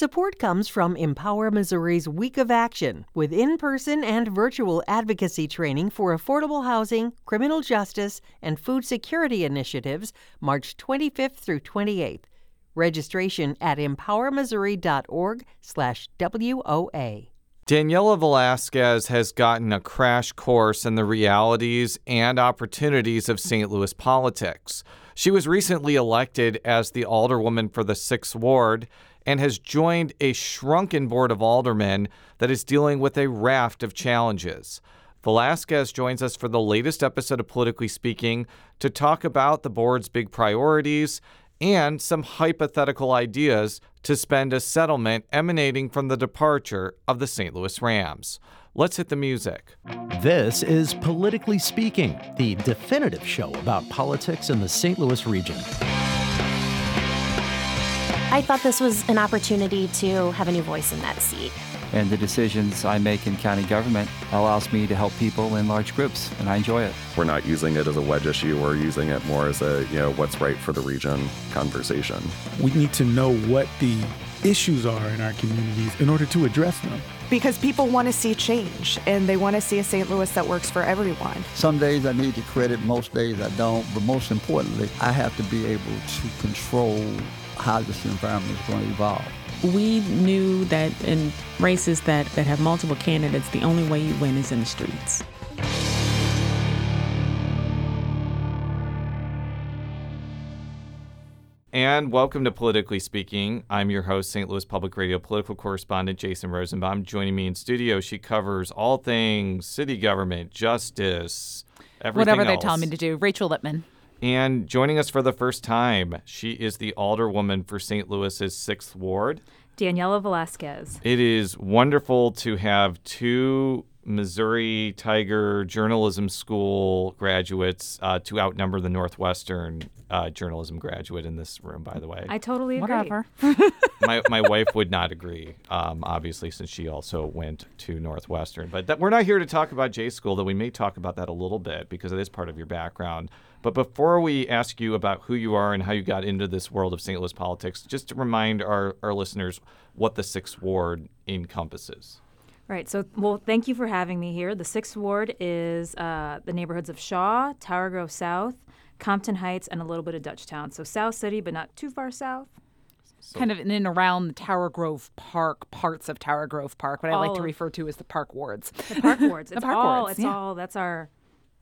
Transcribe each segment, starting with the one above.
Support comes from Empower Missouri's Week of Action, with in person and virtual advocacy training for affordable housing, criminal justice, and food security initiatives, March 25th through 28th. Registration at empowermissouri.org/slash WOA. Daniela Velázquez has gotten a crash course in the realities and opportunities of St. Louis politics. She was recently elected as the alderwoman for the 6th Ward and has joined a shrunken board of aldermen that is dealing with a raft of challenges. Velázquez joins us for the latest episode of Politically Speaking to talk about the board's big priorities and some hypothetical ideas to spend a settlement emanating from the departure of the St. Louis Rams. Let's hit the music. This is Politically Speaking, the definitive show about politics in the St. Louis region. I thought this was an opportunity to have a new voice in that seat. And the decisions I make in county government allows me to help people in large groups, and I enjoy it. We're not using it as a wedge issue. We're using it more as a, you know, what's right for the region conversation. We need to know what the issues are in our communities in order to address them. Because people want to see change and they want to see a St. Louis that works for everyone. Some days I need the credit, most days I don't, but most importantly, I have to be able to control how this environment is going to evolve. We knew that in races that, that have multiple candidates, the only way you win is in the streets. And welcome to Politically Speaking. I'm your host, St. Louis Public Radio political correspondent Jason Rosenbaum. Joining me in studio, she covers all things city government, justice, everything Whatever they else. tell me to do. Rachel Lippmann. And joining us for the first time, she is the alderwoman for St. Louis's 6th Ward. Daniela Velázquez. It is wonderful to have two Missouri Tiger Journalism School graduates uh, to outnumber the Northwestern uh, journalism graduate in this room, by the way. I totally agree. Whatever. my, my wife would not agree, um, obviously, since she also went to Northwestern. But that, we're not here to talk about J School, though we may talk about that a little bit because it is part of your background. But before we ask you about who you are and how you got into this world of St. Louis politics, just to remind our, our listeners what the Sixth Ward encompasses. Right. So, well, thank you for having me here. The Sixth Ward is uh, the neighborhoods of Shaw, Tower Grove South, Compton Heights, and a little bit of Dutchtown. So, South City, but not too far south. kind of in and around the Tower Grove Park, parts of Tower Grove Park, what I like to refer to as the park wards. The park wards. The It's park all. wards, It's yeah. all. That's our.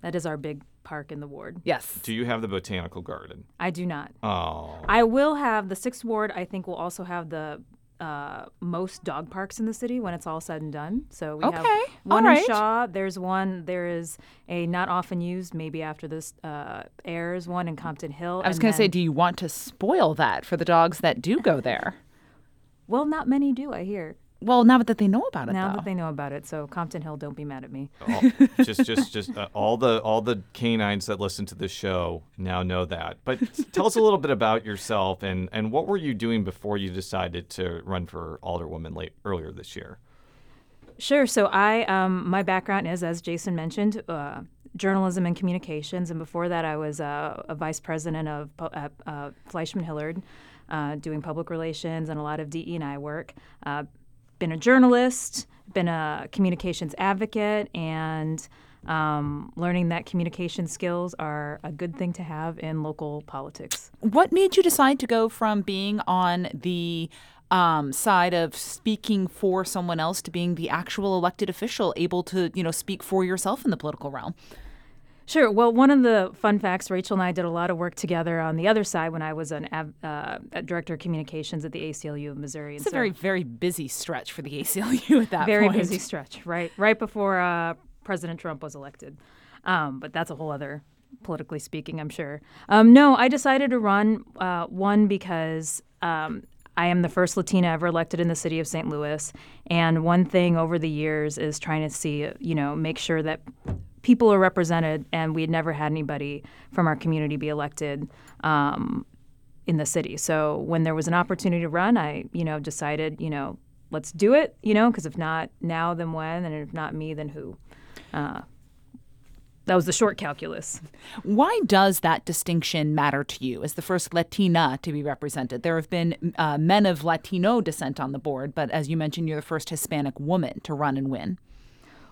That is our big park in the ward. Yes. Do you have the botanical garden? I do not. Oh. I will have the Sixth Ward. I think will also have the uh, most dog parks in the city when it's all said and done. So we have Okay, one all in. Shaw. There's one. There is a not often used, maybe after this uh, airs, one in Compton Hill. I was going to say, do you want to spoil that for the dogs that do go there? well, not many do. I hear Well, now that they know about it, now though. that they know about it. So Compton Hill, don't be mad at me. all, just just just uh, all the all the canines that listen to this show now know that but tell us a little bit about yourself and and what were you doing before you decided to run for alderwoman late earlier this year Sure. So I, um, my background is, as Jason mentioned, uh, journalism and communications, and before that, I was uh, a vice president of pu- uh, uh, FleishmanHillard, uh, doing public relations and a lot of DE and I work. Uh, been a journalist, been a communications advocate, and um, learning that communication skills are a good thing to have in local politics. What made you decide to go from being on the um, side of speaking for someone else to being the actual elected official, able to, you know, speak for yourself in the political realm? Sure. Well, one of the fun facts, Rachel and I did a lot of work together on the other side when I was an uh, a director of communications at the ACLU of Missouri. It's a very, very busy stretch for the ACLU at that point. very point. busy stretch, right? Right before uh, President Trump was elected. Um, but that's a whole other, politically speaking, I'm sure. Um, no, I decided to run uh, one because um, I am the first Latina ever elected in the city of St. Louis, and one thing over the years is trying to see, you know, make sure that people are represented, and we had never had anybody from our community be elected. Um, in the city. So when there was an opportunity to run, I, you know, decided, you know, let's do it, you know, because if not now, then when, and if not me, then who? Uh, that was the short calculus. Why does that distinction matter to you as the first Latina to be represented? There have been uh, men of Latino descent on the board, but as you mentioned, you're the first Hispanic woman to run and win.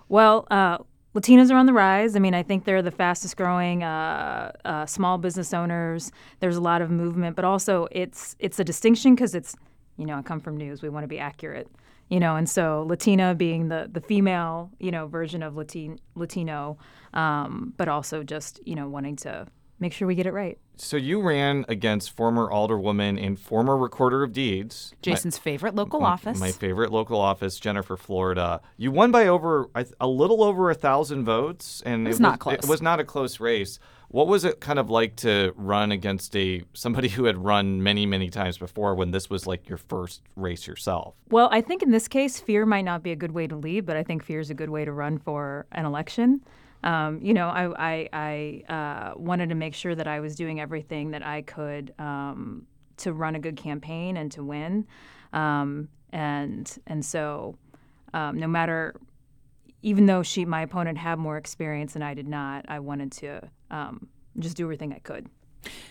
Well, uh, Latinas are on the rise. I mean, I think they're the fastest growing uh, uh, small business owners. There's a lot of movement, but also it's it's a distinction because it's you know I come from news. We want to be accurate, you know, and so Latina being the the female you know version of Latin Latino, um, but also just you know wanting to make sure we get it right. So you ran against former alderwoman and former recorder of deeds, Jason's my, favorite local my, office. My favorite local office, Jennifer Florida. You won by over a little over a thousand votes, and it was it not was, close. It was not a close race. What was it kind of like to run against a somebody who had run many, many times before when this was like your first race yourself? Well, I think in this case, fear might not be a good way to lead, but I think fear is a good way to run for an election um, you know, I, I, I uh, wanted to make sure that I was doing everything that I could um, to run a good campaign and to win. Um, and and so, um, no matter, even though she, my opponent, had more experience and I did not, I wanted to um, just do everything I could.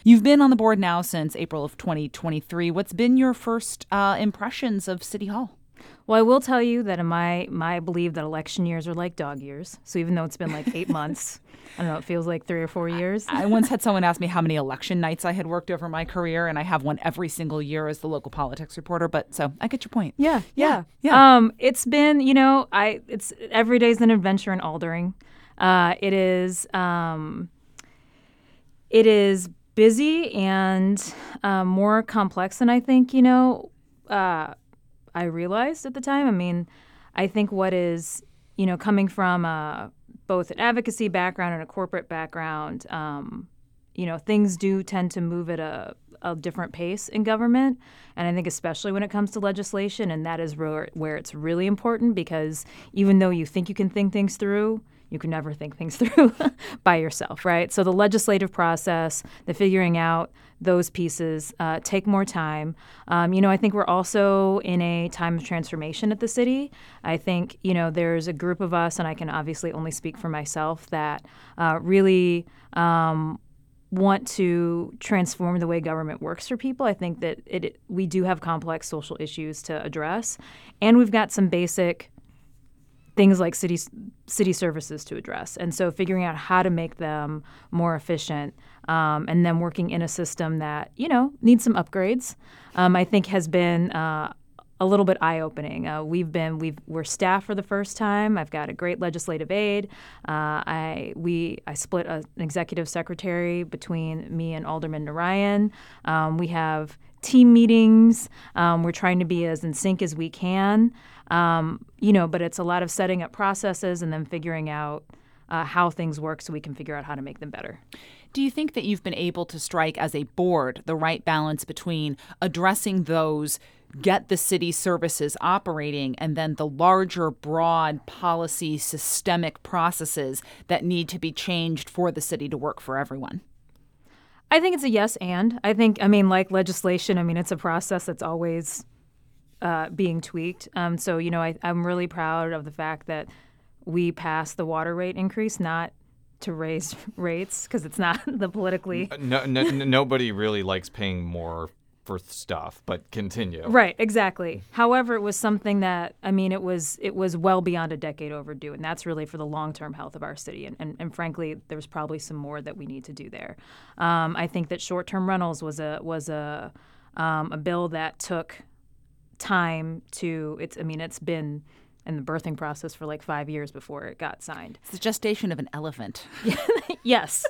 You've been on the board now since April of 2023. What's been your first uh, impressions of City Hall? Well, I will tell you that in my my believe that election years are like dog years. So even though it's been like eight months, I don't know, it feels like three or four years. I once had someone ask me how many election nights I had worked over my career, and I have one every single year as the local politics reporter. But so I get your point. Yeah, yeah, yeah. yeah. Um, it's been, you know, I it's every day's an adventure in Aldering. Uh, it is, um, it is busy and uh, more complex than I think. You know. Uh, I realized at the time. I mean, I think what is, you know, coming from both an advocacy background and a corporate background, um, you know, things do tend to move at a, a different pace in government. And I think, especially when it comes to legislation, and that is where, where it's really important because even though you think you can think things through, you can never think things through by yourself, right? So the legislative process, the figuring out those pieces uh, take more time. Um, you know, I think we're also in a time of transformation at the city. I think, you know, there's a group of us, and I can obviously only speak for myself, that uh, really um, want to transform the way government works for people. I think that it, it, we do have complex social issues to address, and we've got some basic things like city city services to address, and so figuring out how to make them more efficient, um, and then working in a system that you know needs some upgrades, um, I think has been. Uh, a little bit eye-opening. Uh, we've been we've we're staff for the first time. I've got a great legislative aide. Uh, I we I split a, an executive secretary between me and Alderman Narayan. Um, we have team meetings. Um, we're trying to be as in sync as we can. Um, you know, but it's a lot of setting up processes and then figuring out uh, how things work so we can figure out how to make them better. Do you think that you've been able to strike as a board the right balance between addressing those get the city services operating and then the larger, broad policy systemic processes that need to be changed for the city to work for everyone? I think it's a yes and. I think, I mean, like legislation, I mean, it's a process that's always uh, being tweaked. Um, so, you know, I, I'm really proud of the fact that we passed the water rate increase, not to raise rates, because it's not the politically. No, no, nobody really likes paying more for stuff, but continue. Right, exactly. However, it was something that I mean, it was it was well beyond a decade overdue, and that's really for the long term health of our city. And, and, and frankly, there's probably some more that we need to do there. Um, I think that short term rentals was a was a um, a bill that took time to it's i mean it's been in the birthing process for like five years before it got signed. It's the gestation of an elephant. Yes.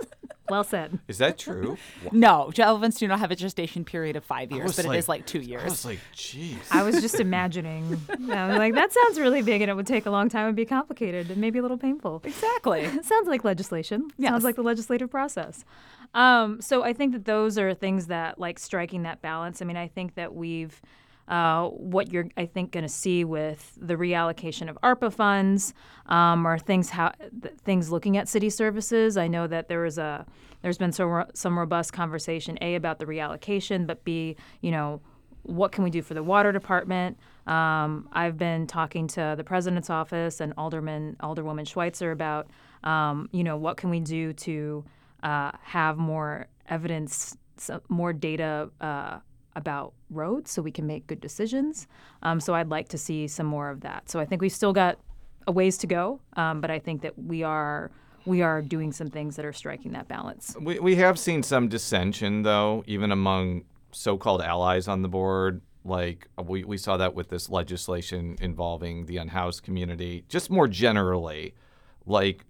Well said. Is that true? No elephants do not have a gestation period of five years but like, it is like two years. I was like jeez. I was just imagining. I was like that sounds really big and it would take a long time. And be complicated and maybe a little painful. Exactly. It sounds like legislation. Yes. sounds like the legislative process. Um, so i think that those are things that like striking that balance. I mean i think that we've uh, what you're, I think, going to see with the reallocation of ARPA funds um, or things how th- things looking at city services. I know that there was a there's been some ro- some robust conversation a about the reallocation, but b you know what can we do for the water department? Um, I've been talking to the president's office and Alderman Alderwoman Schweitzer about Um, you know, what can we do to uh, have more evidence, more data uh, about roads so we can make good decisions. Um, so I'd like to see some more of that. So I think we've still got a ways to go, um, but I think that we are we are doing some things that are striking that balance. We, we have seen some dissension, though, even among so called allies on the board. Like we, we saw that with this legislation involving the unhoused community. Just more generally, like,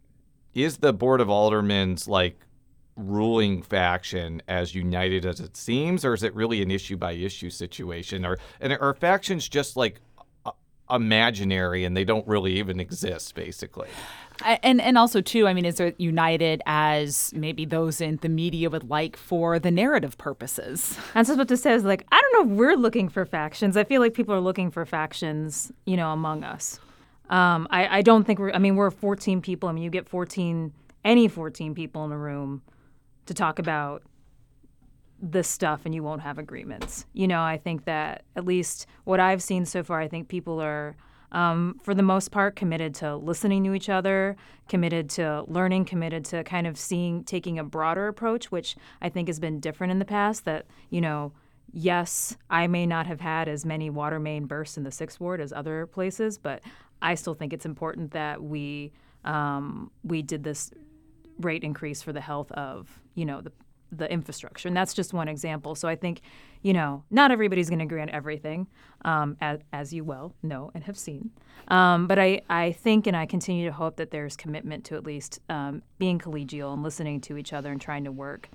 is the Board of Aldermen's like ruling faction as united as it seems, or is it really an issue by issue situation? Or and are factions just like imaginary and they don't really even exist, basically? And and also too, I mean, is it united as maybe those in the media would like for the narrative purposes? And so what this says. Like, I don't know if we're looking for factions. I feel like people are looking for factions, you know, among us. Um, I, I don't think we're. I mean, we're 14 people. I mean, you get 14, any 14 people in a room to talk about this stuff and you won't have agreements. You know, I think that at least what I've seen so far, I think people are, um, for the most part, committed to listening to each other, committed to learning, committed to kind of seeing, taking a broader approach, which I think has been different in the past. That, you know, yes, I may not have had as many water main bursts in the sixth ward as other places, but I still think it's important that we um, we did this rate increase for the health of you know the the infrastructure, and that's just one example. So I think, you know, not everybody's going to agree on everything, um, as, as you well know and have seen. Um, but I, I think and I continue to hope that there's commitment to at least um, being collegial and listening to each other and trying to work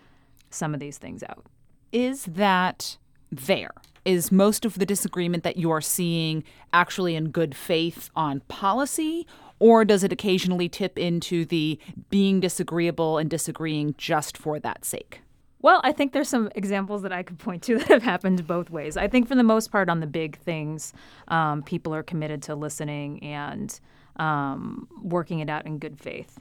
some of these things out. Is that there? Is most of the disagreement that you're seeing actually in good faith on policy, or does it occasionally tip into the being disagreeable and disagreeing just for that sake? Well, I think there's some examples that I could point to that have happened both ways. I think for the most part, on the big things, um, people are committed to listening and um, working it out in good faith.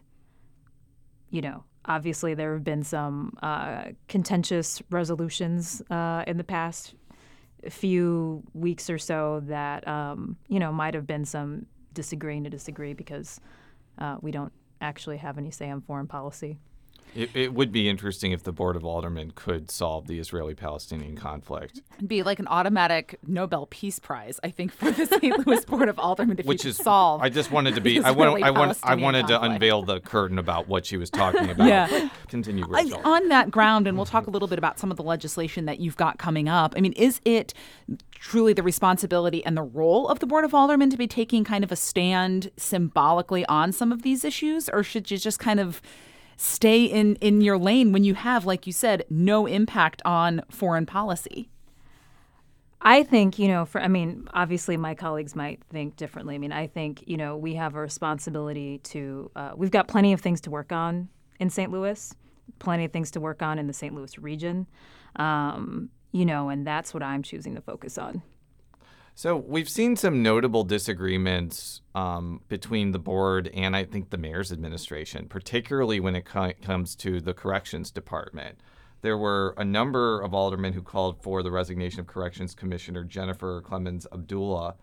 You know, obviously there have been some uh, contentious resolutions uh, in the past few weeks or so that um, you know might have been some disagreeing to disagree because uh, we don't actually have any say on foreign policy. It, it, would be interesting if the Board of Aldermen could solve the Israeli Palestinian conflict. It'd be like an automatic Nobel Peace Prize, I think, for the St. Louis Board of Aldermen if Which you is, solve. I just wanted to be. I want. I want. I wanted to unveil the curtain about what she was talking about. yeah. Continue, Rachel. on that ground, and we'll talk a little bit about some of the legislation that you've got coming up. I mean, is it truly the responsibility and the role of the Board of Aldermen to be taking kind of a stand symbolically on some of these issues, or should you just kind of stay in in your lane when you have like you said no impact on foreign policy I think, you know, for I mean, obviously my colleagues might think differently. I mean, I think, you know, we have a responsibility to uh, we've got plenty of things to work on in St. Louis, plenty of things to work on in the St. Louis region. Um, you know, and that's what I'm choosing to focus on. So we've seen some notable disagreements um, between the board and I think the mayor's administration, particularly when it co- comes to the corrections department. There were a number of aldermen who called for the resignation of Corrections Commissioner Jennifer Clemons Abdullah.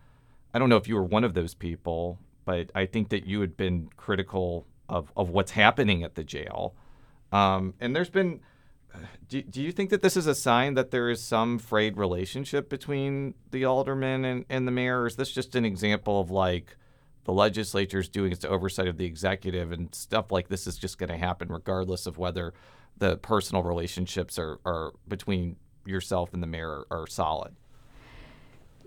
I don't know if you were one of those people, but I think that you had been critical of, of what's happening at the jail. Um, and there's been do, do you think that this is a sign that there is some frayed relationship between the alderman and, and the mayor? Or is this just an example of like the legislature is doing its oversight of the executive and stuff like this is just going to happen regardless of whether the personal relationships are, are between yourself and the mayor are, are solid?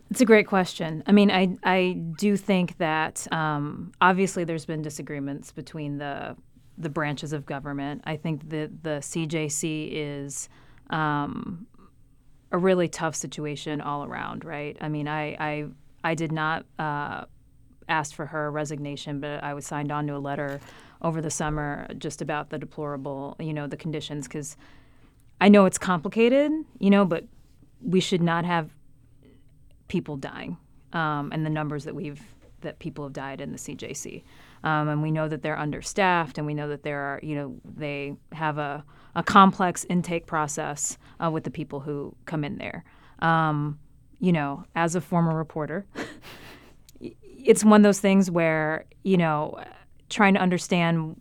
It's a great question. I mean, I I do think that um, obviously there's been disagreements between the the branches of government. I think that the CJC is um, a really tough situation all around, right? I mean, I I, I did not uh, ask for her resignation, but I was signed on to a letter over the summer just about the deplorable, you know, the conditions because I know it's complicated, you know, but we should not have people dying um, and the numbers that we've that people have died in the CJC. Um, and we know that they're understaffed, and we know that there are, you know, they have a, a complex intake process uh, with the people who come in there. Um, you know, as a former reporter, it's one of those things where, you know, trying to understand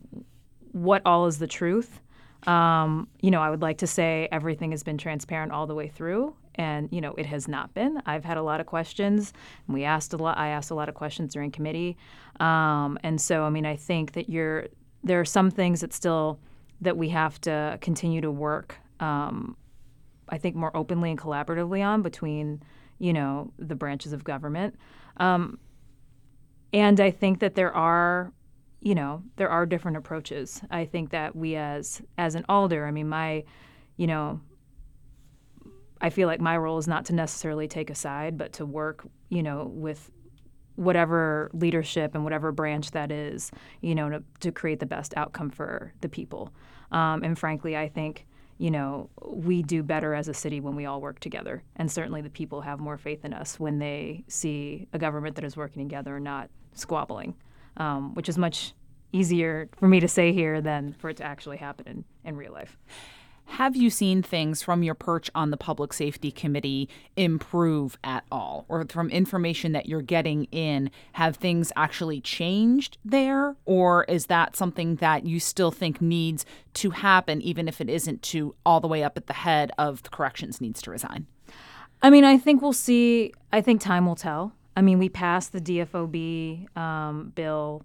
what all is the truth. Um, you know, I would like to say everything has been transparent all the way through, and you know, it has not been. I've had a lot of questions, and we asked a lot. I asked a lot of questions during committee, um, and so I mean, I think that you're there are some things that still that we have to continue to work. Um, I think more openly and collaboratively on between you know the branches of government, um, and I think that there are you know there are different approaches i think that we as as an alder i mean my you know i feel like my role is not to necessarily take a side but to work you know with whatever leadership and whatever branch that is you know to, to create the best outcome for the people um, and frankly i think you know we do better as a city when we all work together and certainly the people have more faith in us when they see a government that is working together and not squabbling um, which is much easier for me to say here than for it to actually happen in, in real life. Have you seen things from your perch on the Public Safety Committee improve at all? Or from information that you're getting in, have things actually changed there? Or is that something that you still think needs to happen, even if it isn't to all the way up at the head of the corrections needs to resign? I mean, I think we'll see. I think time will tell. I mean, we passed the DFOB um, bill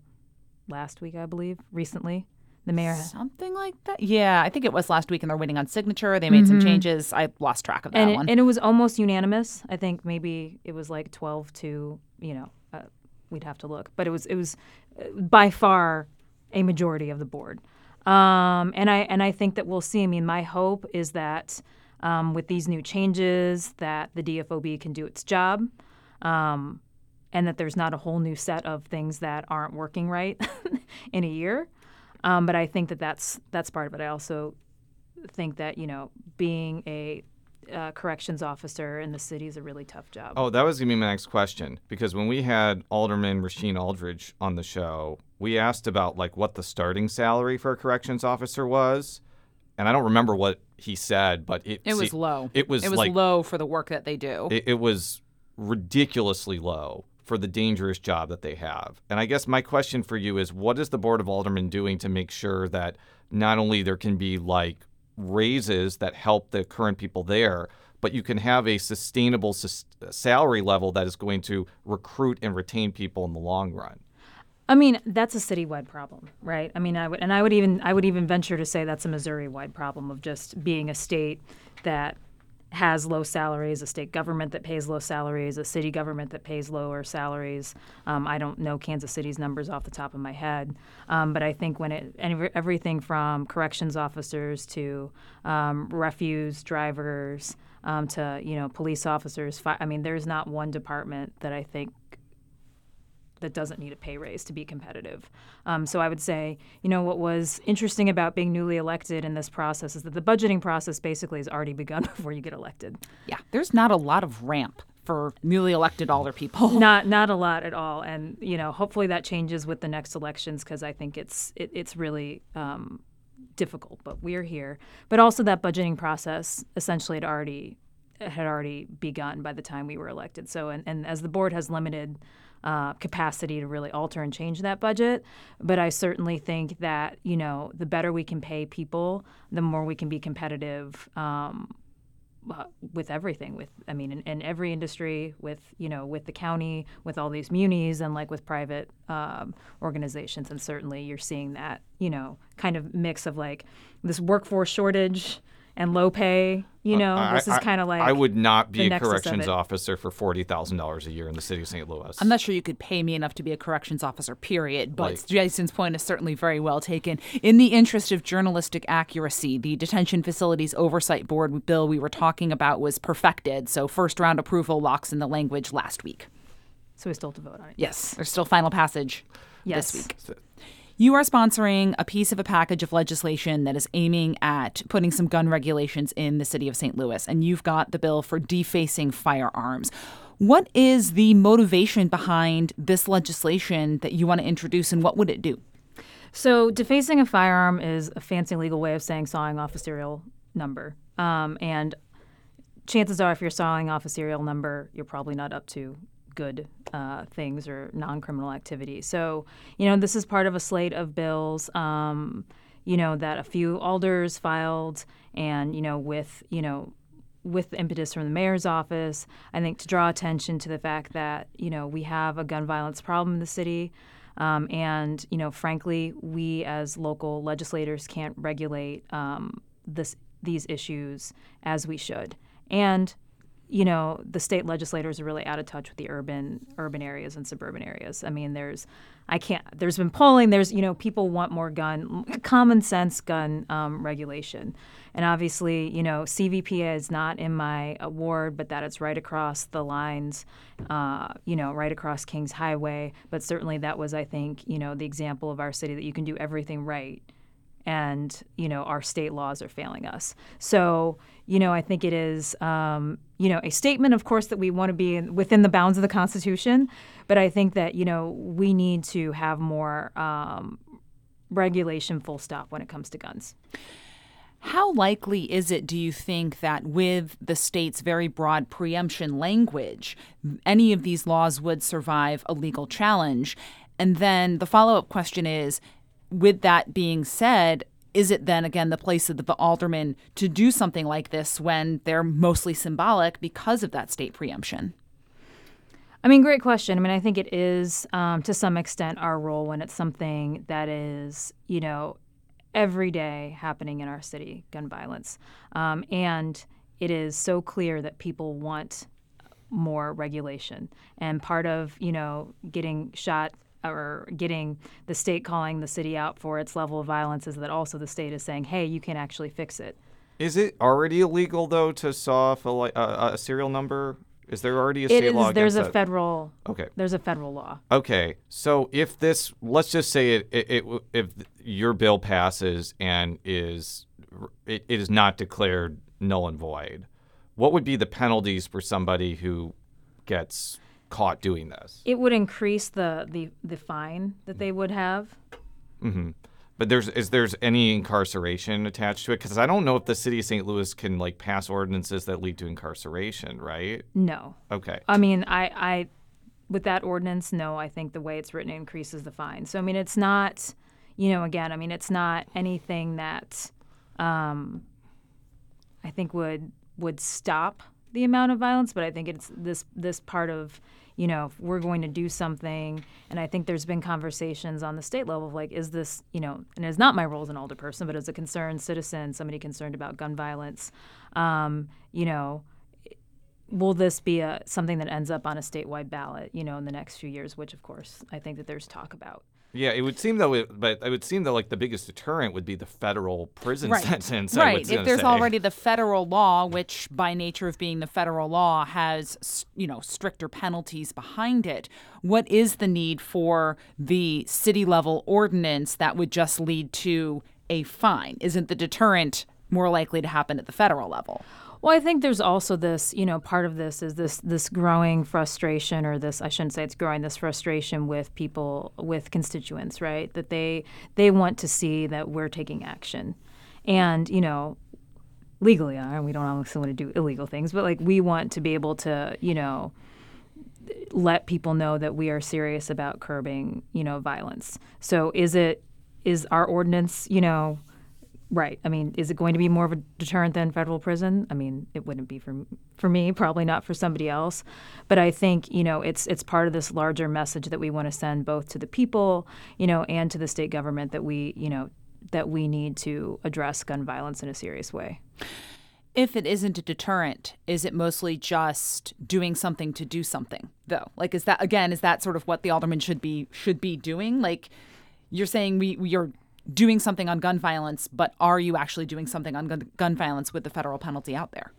last week, I believe, recently. The mayor something like that. Yeah, I think it was last week, and they're waiting on signature. They made mm-hmm. some changes. I lost track of that and it, one. And it was almost unanimous. I think maybe it was like twelve to you know, uh, we'd have to look, but it was it was uh, by far a majority of the board. Um, and I and I think that we'll see. I mean, my hope is that um, with these new changes, that the DFOB can do its job. Um, and that there's not a whole new set of things that aren't working right in a year. Um, but I think that that's that's part of it. I also think that you know being a uh, corrections officer in the city is a really tough job. Oh, that was gonna be my next question because when we had Alderman Rasheen Aldridge on the show, we asked about like what the starting salary for a corrections officer was, and I don't remember what he said, but it it was low. It was it was like, low for the work that they do. It, it was ridiculously low for the dangerous job that they have. And I guess my question for you is what is the Board of Aldermen doing to make sure that not only there can be like raises that help the current people there, but you can have a sustainable sus- salary level that is going to recruit and retain people in the long run? I mean, that's a citywide problem, right? I mean, I would, and I would even, I would even venture to say that's a Missouri-wide problem of just being a state that has low salaries, a state government that pays low salaries, a city government that pays lower salaries. Um, I don't know Kansas City's numbers off the top of my head, um, but I think when it everything from corrections officers to um, refuse drivers um, to you know police officers, fi- I mean, there's not one department that I think that doesn't need a pay raise to be competitive. Um, so I would say, you know, what was interesting about being newly elected in this process is that the budgeting process basically has already begun before you get elected. Yeah, there's not a lot of ramp for newly elected alder people. Not not a lot at all, and you know, hopefully that changes with the next elections because I think it's it, it's really. Um, difficult but we're here but also that budgeting process essentially had already had already begun by the time we were elected so and, and as the board has limited uh, capacity to really alter and change that budget. But I certainly think that you know the better we can pay people, the more we can be competitive. Um, uh, with everything with i mean in, in, every industry with you know with the county with all these munis and like with private um, organizations and certainly you're seeing that you know kind of mix of like this workforce shortage and low pay. You uh, know, uh, this is kind of like I would not be a corrections officer for forty thousand dollars a year in the city of St. Louis. I'm not sure you could pay me enough to be a corrections officer. Period. But like, Jason's point is certainly very well taken. In the interest of journalistic accuracy, the Detention Facilities Oversight Board bill we were talking about was perfected. So first round approval locks in the language last week. So we still have to vote on it. Yes, there's still final passage yes. this week. You are sponsoring a piece of a package of legislation that is aiming at putting some gun regulations in the city of St. Louis, and you've got the bill for defacing firearms. What is the motivation behind this legislation that you want to introduce, and what would it do? So, defacing a firearm is a fancy legal way of saying sawing off a serial number. Um, and chances are, if you're sawing off a serial number, you're probably not up to good uh, things or non criminal activity. So, you know, this is part of a slate of bills. Um, you know, that a few alders filed, and you know, with you know, with impetus from the mayor's office, I think to draw attention to the fact that you know we have a gun violence problem in the city. Um, and you know, frankly, we as local legislators can't regulate um, this these issues as we should. And you know, the state legislators are really out of touch with the urban urban areas and suburban areas. I mean, there's I can't. There's been polling. There's you know people want more gun, common sense gun um, regulation, and obviously you know CVPA is not in my award, but that it's right across the lines, uh, you know, right across Kingshighway. But certainly that was I think you know the example of our city that you can do everything right and you know our state laws are failing us. So you know I think it is um, you know a statement, of course, that we want to be in, within the bounds of the Constitution, but I think that you know we need to have more um, regulation, full stop, when it comes to guns. How likely is it, do you think, that with the state's very broad preemption language, any of these laws would survive a legal challenge? And then the follow up question is with that being said, is it then again the place of the aldermen to do something like this when they're mostly symbolic because of that state preemption? I mean, great question. I mean, I think it is um, to some extent our role when it's something that is, you know, every day happening in our city, gun violence. Um, and it is so clear that people want more regulation. And part of, you know, getting shot or getting the state calling the city out for its level of violence is that also the state is saying, hey, you can actually fix it. Is it already illegal though to saw off a, uh, a serial number? Is there already a state it is, law? There's a that? federal. Okay. There's a federal law. Okay, so if this, let's just say it, it, it if your bill passes and is it, it is not declared null and void, what would be the penalties for somebody who gets caught doing this. It would increase the the, the fine that they would have. Mm-hmm. But there's is there's any incarceration attached to it? Because I don't know if the city of St. Louis can like pass ordinances that lead to incarceration, right? No. Okay. I mean, I I with that ordinance, no. I think the way it's written increases the fine. So I mean, it's not, you know, again, I mean, it's not anything that, um, I think would would stop the amount of violence, but I think it's this this part of you know, we're going to do something, and I think there's been conversations on the state level of like, is this, you know, and it's not my role as an older person, but as a concerned citizen, somebody concerned about gun violence, um, you know, will this be a something that ends up on a statewide ballot, you know, in the next few years? Which, of course, I think that there's talk about. Yeah, it would seem though, it, but it would seem that like the biggest deterrent would be the federal prison right. sentence. Right. If there's say. already the federal law, which by nature of being the federal law has you know stricter penalties behind it, what is the need for the city level ordinance that would just lead to a fine? Isn't the deterrent more likely to happen at the federal level? Well, I think there's also this, you know, part of this is this this growing frustration, or this I shouldn't say it's growing this frustration with people, with constituents, right? That they they want to see that we're taking action, and you know, legally, and we don't obviously want to do illegal things, but like we want to be able to, you know, let people know that we are serious about curbing, you know, violence. So is it is our ordinance, you know Right. I mean, is it going to be more of a deterrent than federal prison? I mean, it wouldn't be for for me, probably not for somebody else. But I think you know it's it's part of this larger message that we want to send both to the people, you know, and to the state government that we you know that we need to address gun violence in a serious way. If it isn't a deterrent, is it mostly just doing something to do something though? Like is that again is that sort of what the alderman should be should be doing? Like you're saying we we are doing something on gun violence, but are you actually doing something on gun, violence with the federal penalty out there?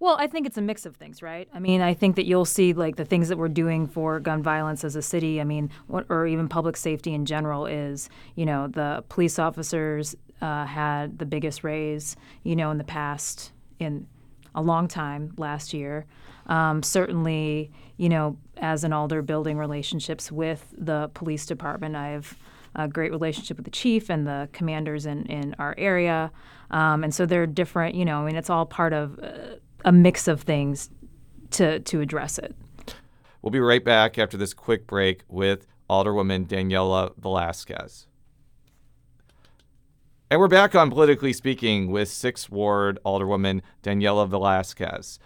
Well, I think it's a mix of things, right? I mean, I think that you'll see like the things that we're doing for gun violence as a city. I mean, or even public safety in general is, you know, the police officers uh, had the biggest raise, you know, in the past in a long time last year. Um, certainly, you know, as an alder, building relationships with the police department, I've a great relationship with the chief and the commanders in, in our area. Um, and so they're different, you know, I mean, it's all part of uh, a mix of things to, to address it. We'll be right back after this quick break with Alderwoman Daniela Velázquez. And we're back on Politically Speaking with 6th Ward Alderwoman Daniela Velázquez.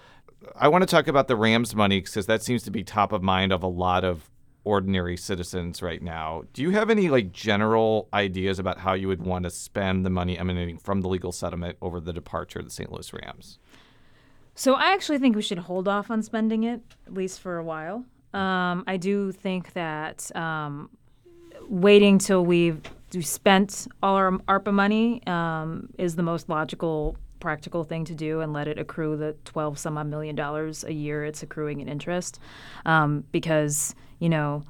I want to talk about the Rams money because that seems to be top of mind of a lot of ordinary citizens right now. Do you have any like general ideas about how you would want to spend the money emanating from the legal settlement over the departure of the St. Louis Rams? So I actually think we should hold off on spending it at least for a while. Um, I do think that um, waiting till we've spent all our ARPA money um, is the most logical, practical thing to do, and let it accrue the twelve some odd million dollars a year it's accruing in interest, um, because you know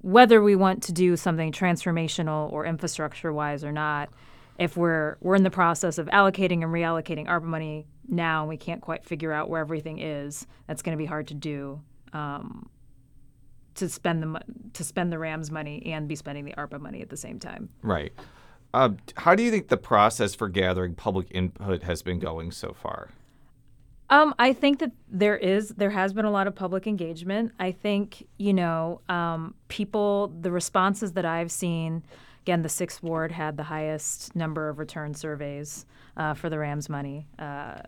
whether we want to do something transformational or infrastructure wise or not, if we're we're in the process of allocating and reallocating ARPA money now, and we can't quite figure out where everything is. That's going to be hard to do. Um, to spend the to spend the Rams money and be spending the ARPA money at the same time. Right. Uh, how do you think the process for gathering public input has been going so far? Um, I think that there is there has been a lot of public engagement. I think you know um, people the responses that I've seen. Again, the sixth ward had the highest number of return surveys uh, for the Rams money. Uh,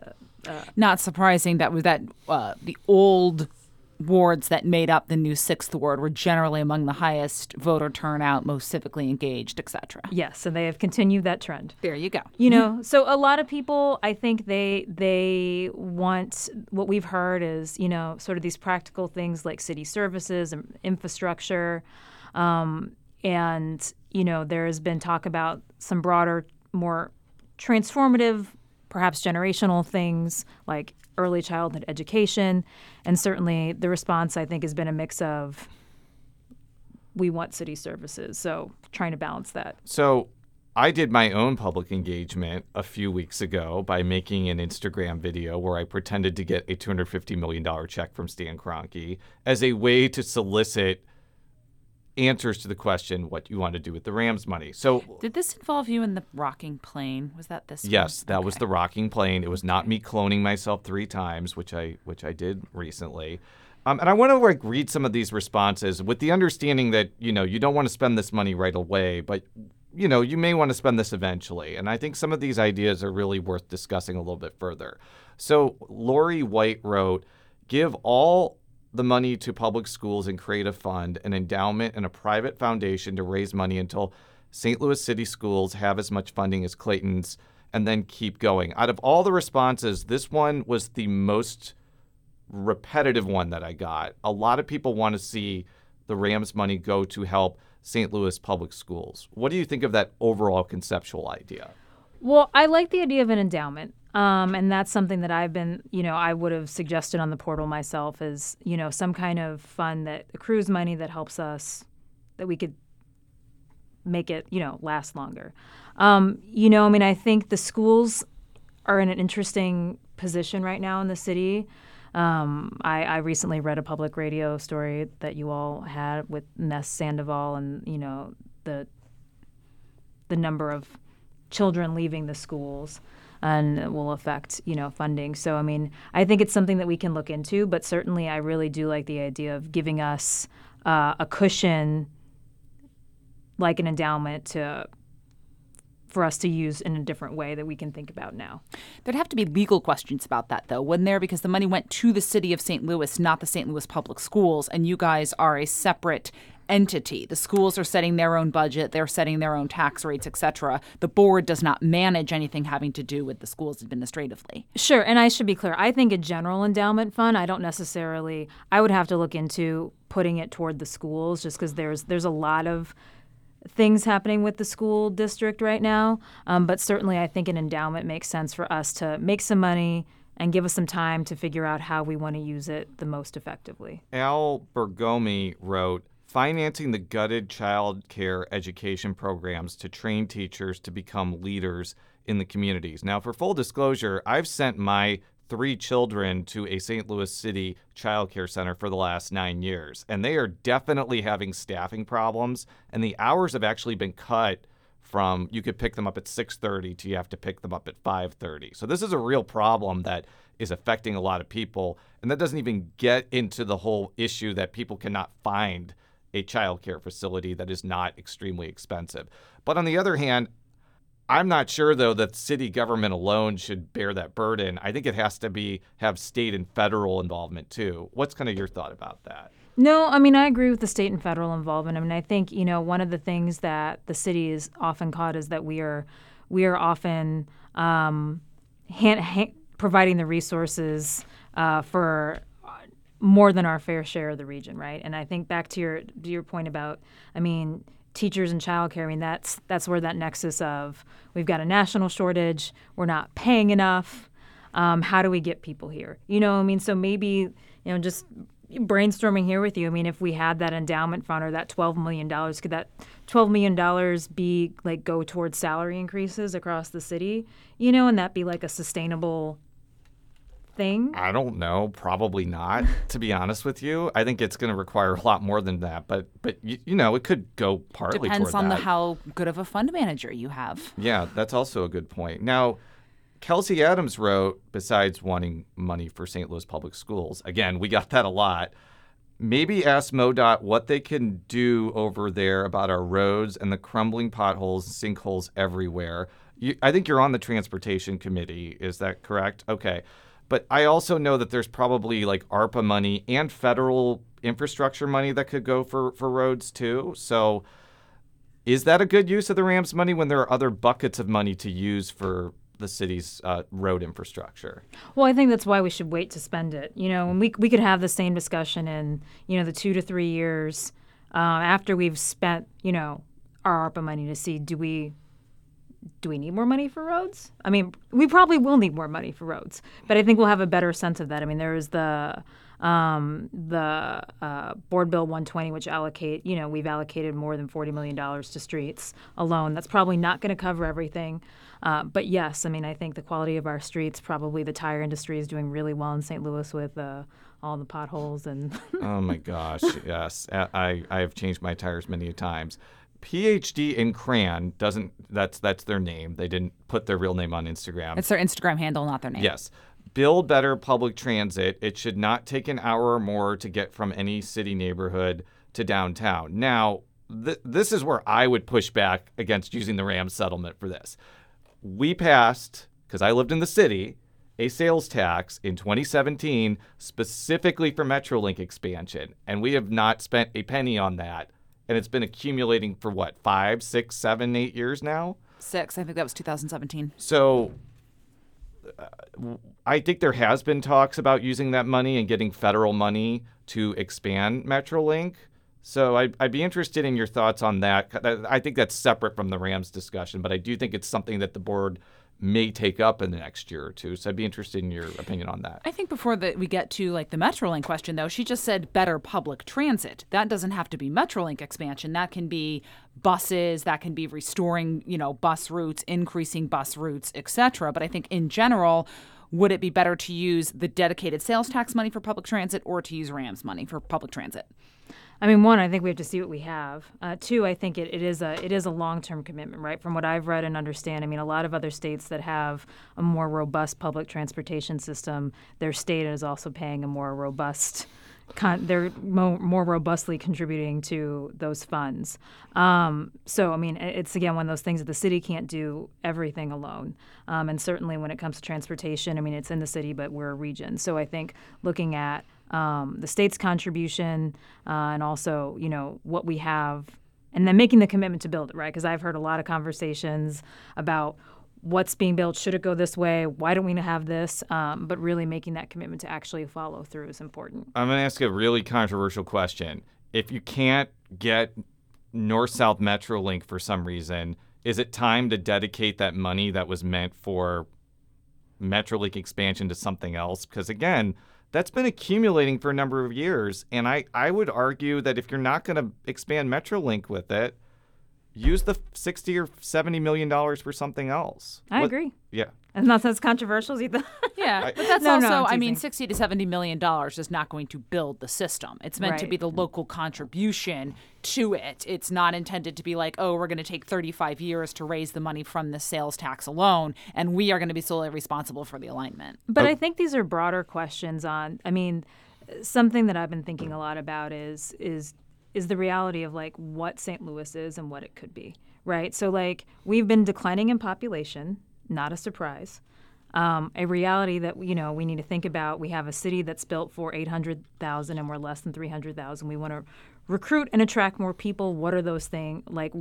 uh, Not surprising that was that uh, the old wards that made up the new sixth ward were generally among the highest voter turnout, most civically engaged, etc. Yes, and they have continued that trend. There you go. You know, so a lot of people, I think they they want what we've heard is you know sort of these practical things like city services and infrastructure, um, and you know there has been talk about some broader, more transformative perhaps generational things like early childhood education. And certainly the response, I think, has been a mix of we want city services. So trying to balance that. So I did my own public engagement a few weeks ago by making an Instagram video where I pretended to get a $250 million check from Stan Kroenke as a way to solicit answers to the question what you want to do with the Rams money. So Did this involve you in the rocking plane? Was that this? Yes, one? that okay. was the rocking plane. It was not me cloning myself 3 times, which I which I did recently. Um, and I want to like read some of these responses with the understanding that you know you don't want to spend this money right away, but you know you may want to spend this eventually. And I think some of these ideas are really worth discussing a little bit further. So Lori White wrote, "Give all the money to public schools and create a fund, an endowment, and a private foundation to raise money until St. Louis City schools have as much funding as Clayton's, and then keep going. Out of all the responses, this one was the most repetitive one that I got. A lot of people want to see the Rams money go to help St. Louis public schools. What do you think of that overall conceptual idea? Well, I like the idea of an endowment. Um, and that's something that I've been, you know, I would have suggested on the portal myself is, you know, some kind of fund that accrues money that helps us, that we could make it, you know, last longer. Um, you know, I mean, I think the schools are in an interesting position right now in the city. Um, I, I, recently read a public radio story that you all had with Ness Sandoval and, you know, the the number of children leaving the schools and will affect you know funding. So I mean, I think it's something that we can look into, but certainly I really do like the idea of giving us uh, a cushion, like an endowment to for us to use in a different way that we can think about now. There'd have to be legal questions about that, though, wouldn't there? Because the money went to the city of St. Louis, not the St. Louis Public Schools, and you guys are a separate entity. The schools are setting their own budget, they're setting their own tax rates, etc. The board does not manage anything having to do with the schools administratively. Sure, and I should be clear. I think a general endowment fund, I don't necessarily I would have to look into putting it toward the schools just because there's there's a lot of things happening with the school district right now. Um, but certainly, I think an endowment makes sense for us to make some money and give us some time to figure out how we want to use it the most effectively. Al Bergomi wrote financing the gutted child care education programs to train teachers to become leaders in the communities. Now, for full disclosure, I've sent my three children to a St. Louis City child care center for the last nine years, and they are definitely having staffing problems, and the hours have actually been cut from you could pick them up at 6:30 to you have to pick them up at 5:30. So this is a real problem that is affecting a lot of people, and that doesn't even get into the whole issue that people cannot find a child care facility that is not extremely expensive. But on the other hand, I'm not sure though that city government alone should bear that burden. I think it has to be have state and federal involvement too. What's kind of your thought about that? No, I mean I agree with the state and federal involvement. I mean I think you know one of the things that the city is often caught is that we are we are often um, hand, hand, providing the resources uh, for more than our fair share of the region, right? And I think back to your to your point about, I mean, teachers and childcare. I mean, that's that's where that nexus of we've got a national shortage, we're not paying enough. Um, how do we get people here? You know, I mean, so maybe you know, just brainstorming here with you. I mean, if we had that endowment fund or that twelve million dollars, could that twelve million dollars be like go towards salary increases across the city? You know, and that be like a sustainable thing? I don't know. Probably not. to be honest with you, I think it's going to require a lot more than that. But but you, you know, it could go partly. Depends on that. the how good of a fund manager you have. Yeah, that's also a good point. Now. Kelsey Adams wrote, besides wanting money for St. Louis public schools, again, we got that a lot. Maybe ask MoDOT what they can do over there about our roads and the crumbling potholes and sinkholes everywhere. You, I think you're on the transportation committee. Is that correct? Okay. But I also know that there's probably like ARPA money and federal infrastructure money that could go for, for roads too. So is that a good use of the Rams money when there are other buckets of money to use for the city's uh, road infrastructure? Well, I think that's why we should wait to spend it. You know, and we, we could have the same discussion in, you know, the two to three years uh, after we've spent, you know, our ARPA money to see do we do we need more money for roads? I mean, we probably will need more money for roads, but I think we'll have a better sense of that. I mean, there is the um, the uh, board bill 120, which allocate, you know, we've allocated more than 40 million dollars to streets alone. That's probably not going to cover everything, uh, but yes, I mean, I think the quality of our streets, probably the tire industry is doing really well in St. Louis with. Uh, all the potholes and oh my gosh yes I, I have changed my tires many times PhD in Cran doesn't. That's that's their name. They didn't put their real name on Instagram. It's their Instagram handle, not their name. Yes. Build better public transit. It should not take an hour or more to get from any city neighborhood to downtown. Now, th- this is where I would push back against using the Ram settlement for this. We passed because I lived in the city a sales tax in 2017 specifically for Metrolink expansion, and we have not spent a penny on that and it's been accumulating for what five, six, seven, eight years now. Six, I think that was 2017. So, uh, I think there has been talks about using that money and getting federal money to expand MetroLink. So I'd, I'd be interested in your thoughts on that. I think that's separate from the Rams discussion, but I do think it's something that the board may take up in the next year or two. So I'd be interested in your opinion on that. I think before that we get to like the Metrolink question though, she just said better public transit. That doesn't have to be Metrolink expansion. That can be buses, that can be restoring, you know, bus routes, increasing bus routes, etc. But I think in general, would it be better to use the dedicated sales tax money for public transit or to use RAMS money for public transit? I mean, one, I think we have to see what we have. Uh, two, I think it, it is a it is a long term commitment, right? From what I've read and understand, I mean, a lot of other states that have a more robust public transportation system, their state is also paying a more robust. Con- they're mo- more robustly contributing to those funds. Um, so, I mean, it's again one of those things that the city can't do everything alone. Um, and certainly when it comes to transportation, I mean, it's in the city, but we're a region. So I think looking at um, the state's contribution, uh, and also you know what we have, and then making the commitment to build it right. Because I've heard a lot of conversations about what's being built. Should it go this way? Why don't we have this? Um, but really making that commitment to actually follow through is important. I'm going to ask a really controversial question. If you can't get North South Metro Link for some reason, is it time to dedicate that money that was meant for Metrolink expansion to something else? Because again, that's been accumulating for a number of years. And I, I would argue that if you're not going to expand Metrolink with it, use the 60 or 70 million dollars for something else. I agree. Yeah. And not that's controversial either. yeah, but that's no, also, no, I mean, 60 to 70 million dollars is not going to build the system. It's meant right. to be the local contribution to it. It's not intended to be like, oh, we're going to take 35 years to raise the money from the sales tax alone, and we are going to be solely responsible for the alignment. But oh. I think these are broader questions on, I mean, something that I've been thinking a lot about is is is the reality of like what St. Louis is and what it could be, right? So like we've been declining in population, not a surprise. Um, a reality that you know we need to think about. We have a city that's built for 800,000 and we're less than 300,000. We want to recruit and attract more people. What are those things like?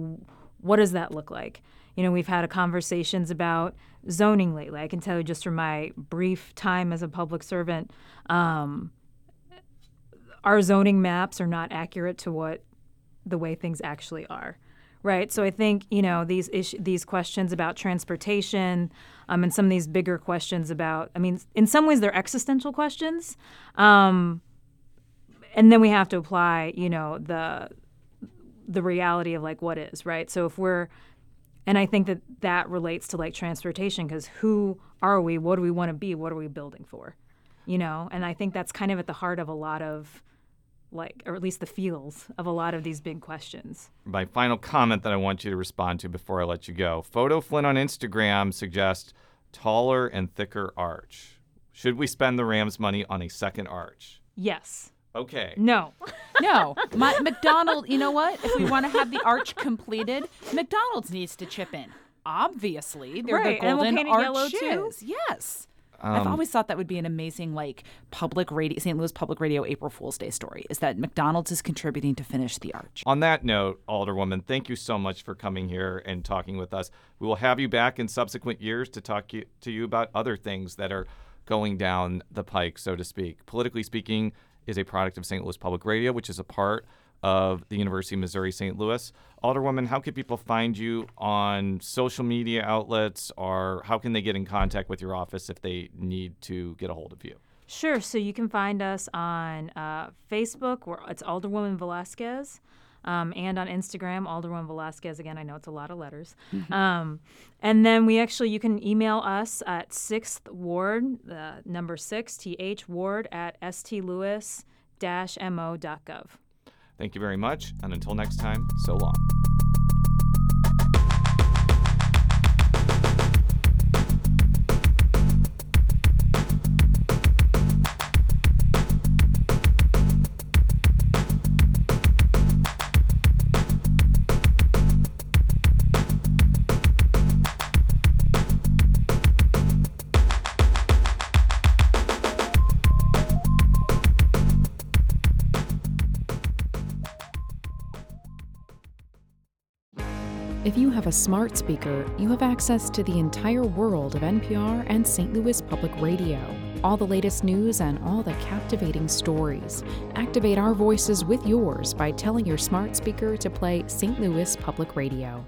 What does that look like? You know, we've had conversations about zoning lately. I can tell you just from my brief time as a public servant, um, our zoning maps are not accurate to what the way things actually are right? So I think you know these these questions about transportation, um, and some of these bigger questions about. I mean, in some ways they're existential questions, um, and then we have to apply, you know, the the reality of like what is right. So if we're and I think that that relates to like transportation because who are we? What do we want to be? What are we building for? You know, and I think that's kind of at the heart of a lot of like, or at least the feels of a lot of these big questions. My final comment that I want you to respond to before I let you go Photo Flynn on Instagram suggests taller and thicker arch. Should we spend the Rams money on a second arch? Yes. Okay. No. no. My, McDonald, you know what? If we want to have the arch completed, McDonald's needs to chip in. Obviously, they're right. the golden and we'll arches. Yellow too. Yes. Um, I've always thought that would be an amazing, like, public radio, St. Louis Public Radio April Fool's Day story is that McDonald's is contributing to finish the arch. On that note, Alderwoman, thank you so much for coming here and talking with us. We will have you back in subsequent years to talk to you about other things that are going down the pike, so to speak. Politically speaking, is a product of St. Louis Public Radio, which is a part of the University of Missouri St. Louis. Alderwoman, how can people find you on social media outlets or how can they get in contact with your office if they need to get a hold of you? Sure. So you can find us on uh, Facebook, where it's Alderwoman Velázquez. Um, and on Instagram, Alderwoman Velázquez. Again, I know it's a lot of letters. Mm-hmm. Um, and then we actually, you can email us at 6th Ward, uh, number 6, TH Ward at stlouis mo.gov. Thank you very much. And until next time, so long. Have a smart speaker, you have access to the entire world of NPR and St. Louis Public Radio. All the latest news and all the captivating stories. Activate our voices with yours by telling your smart speaker to play St. Louis Public Radio.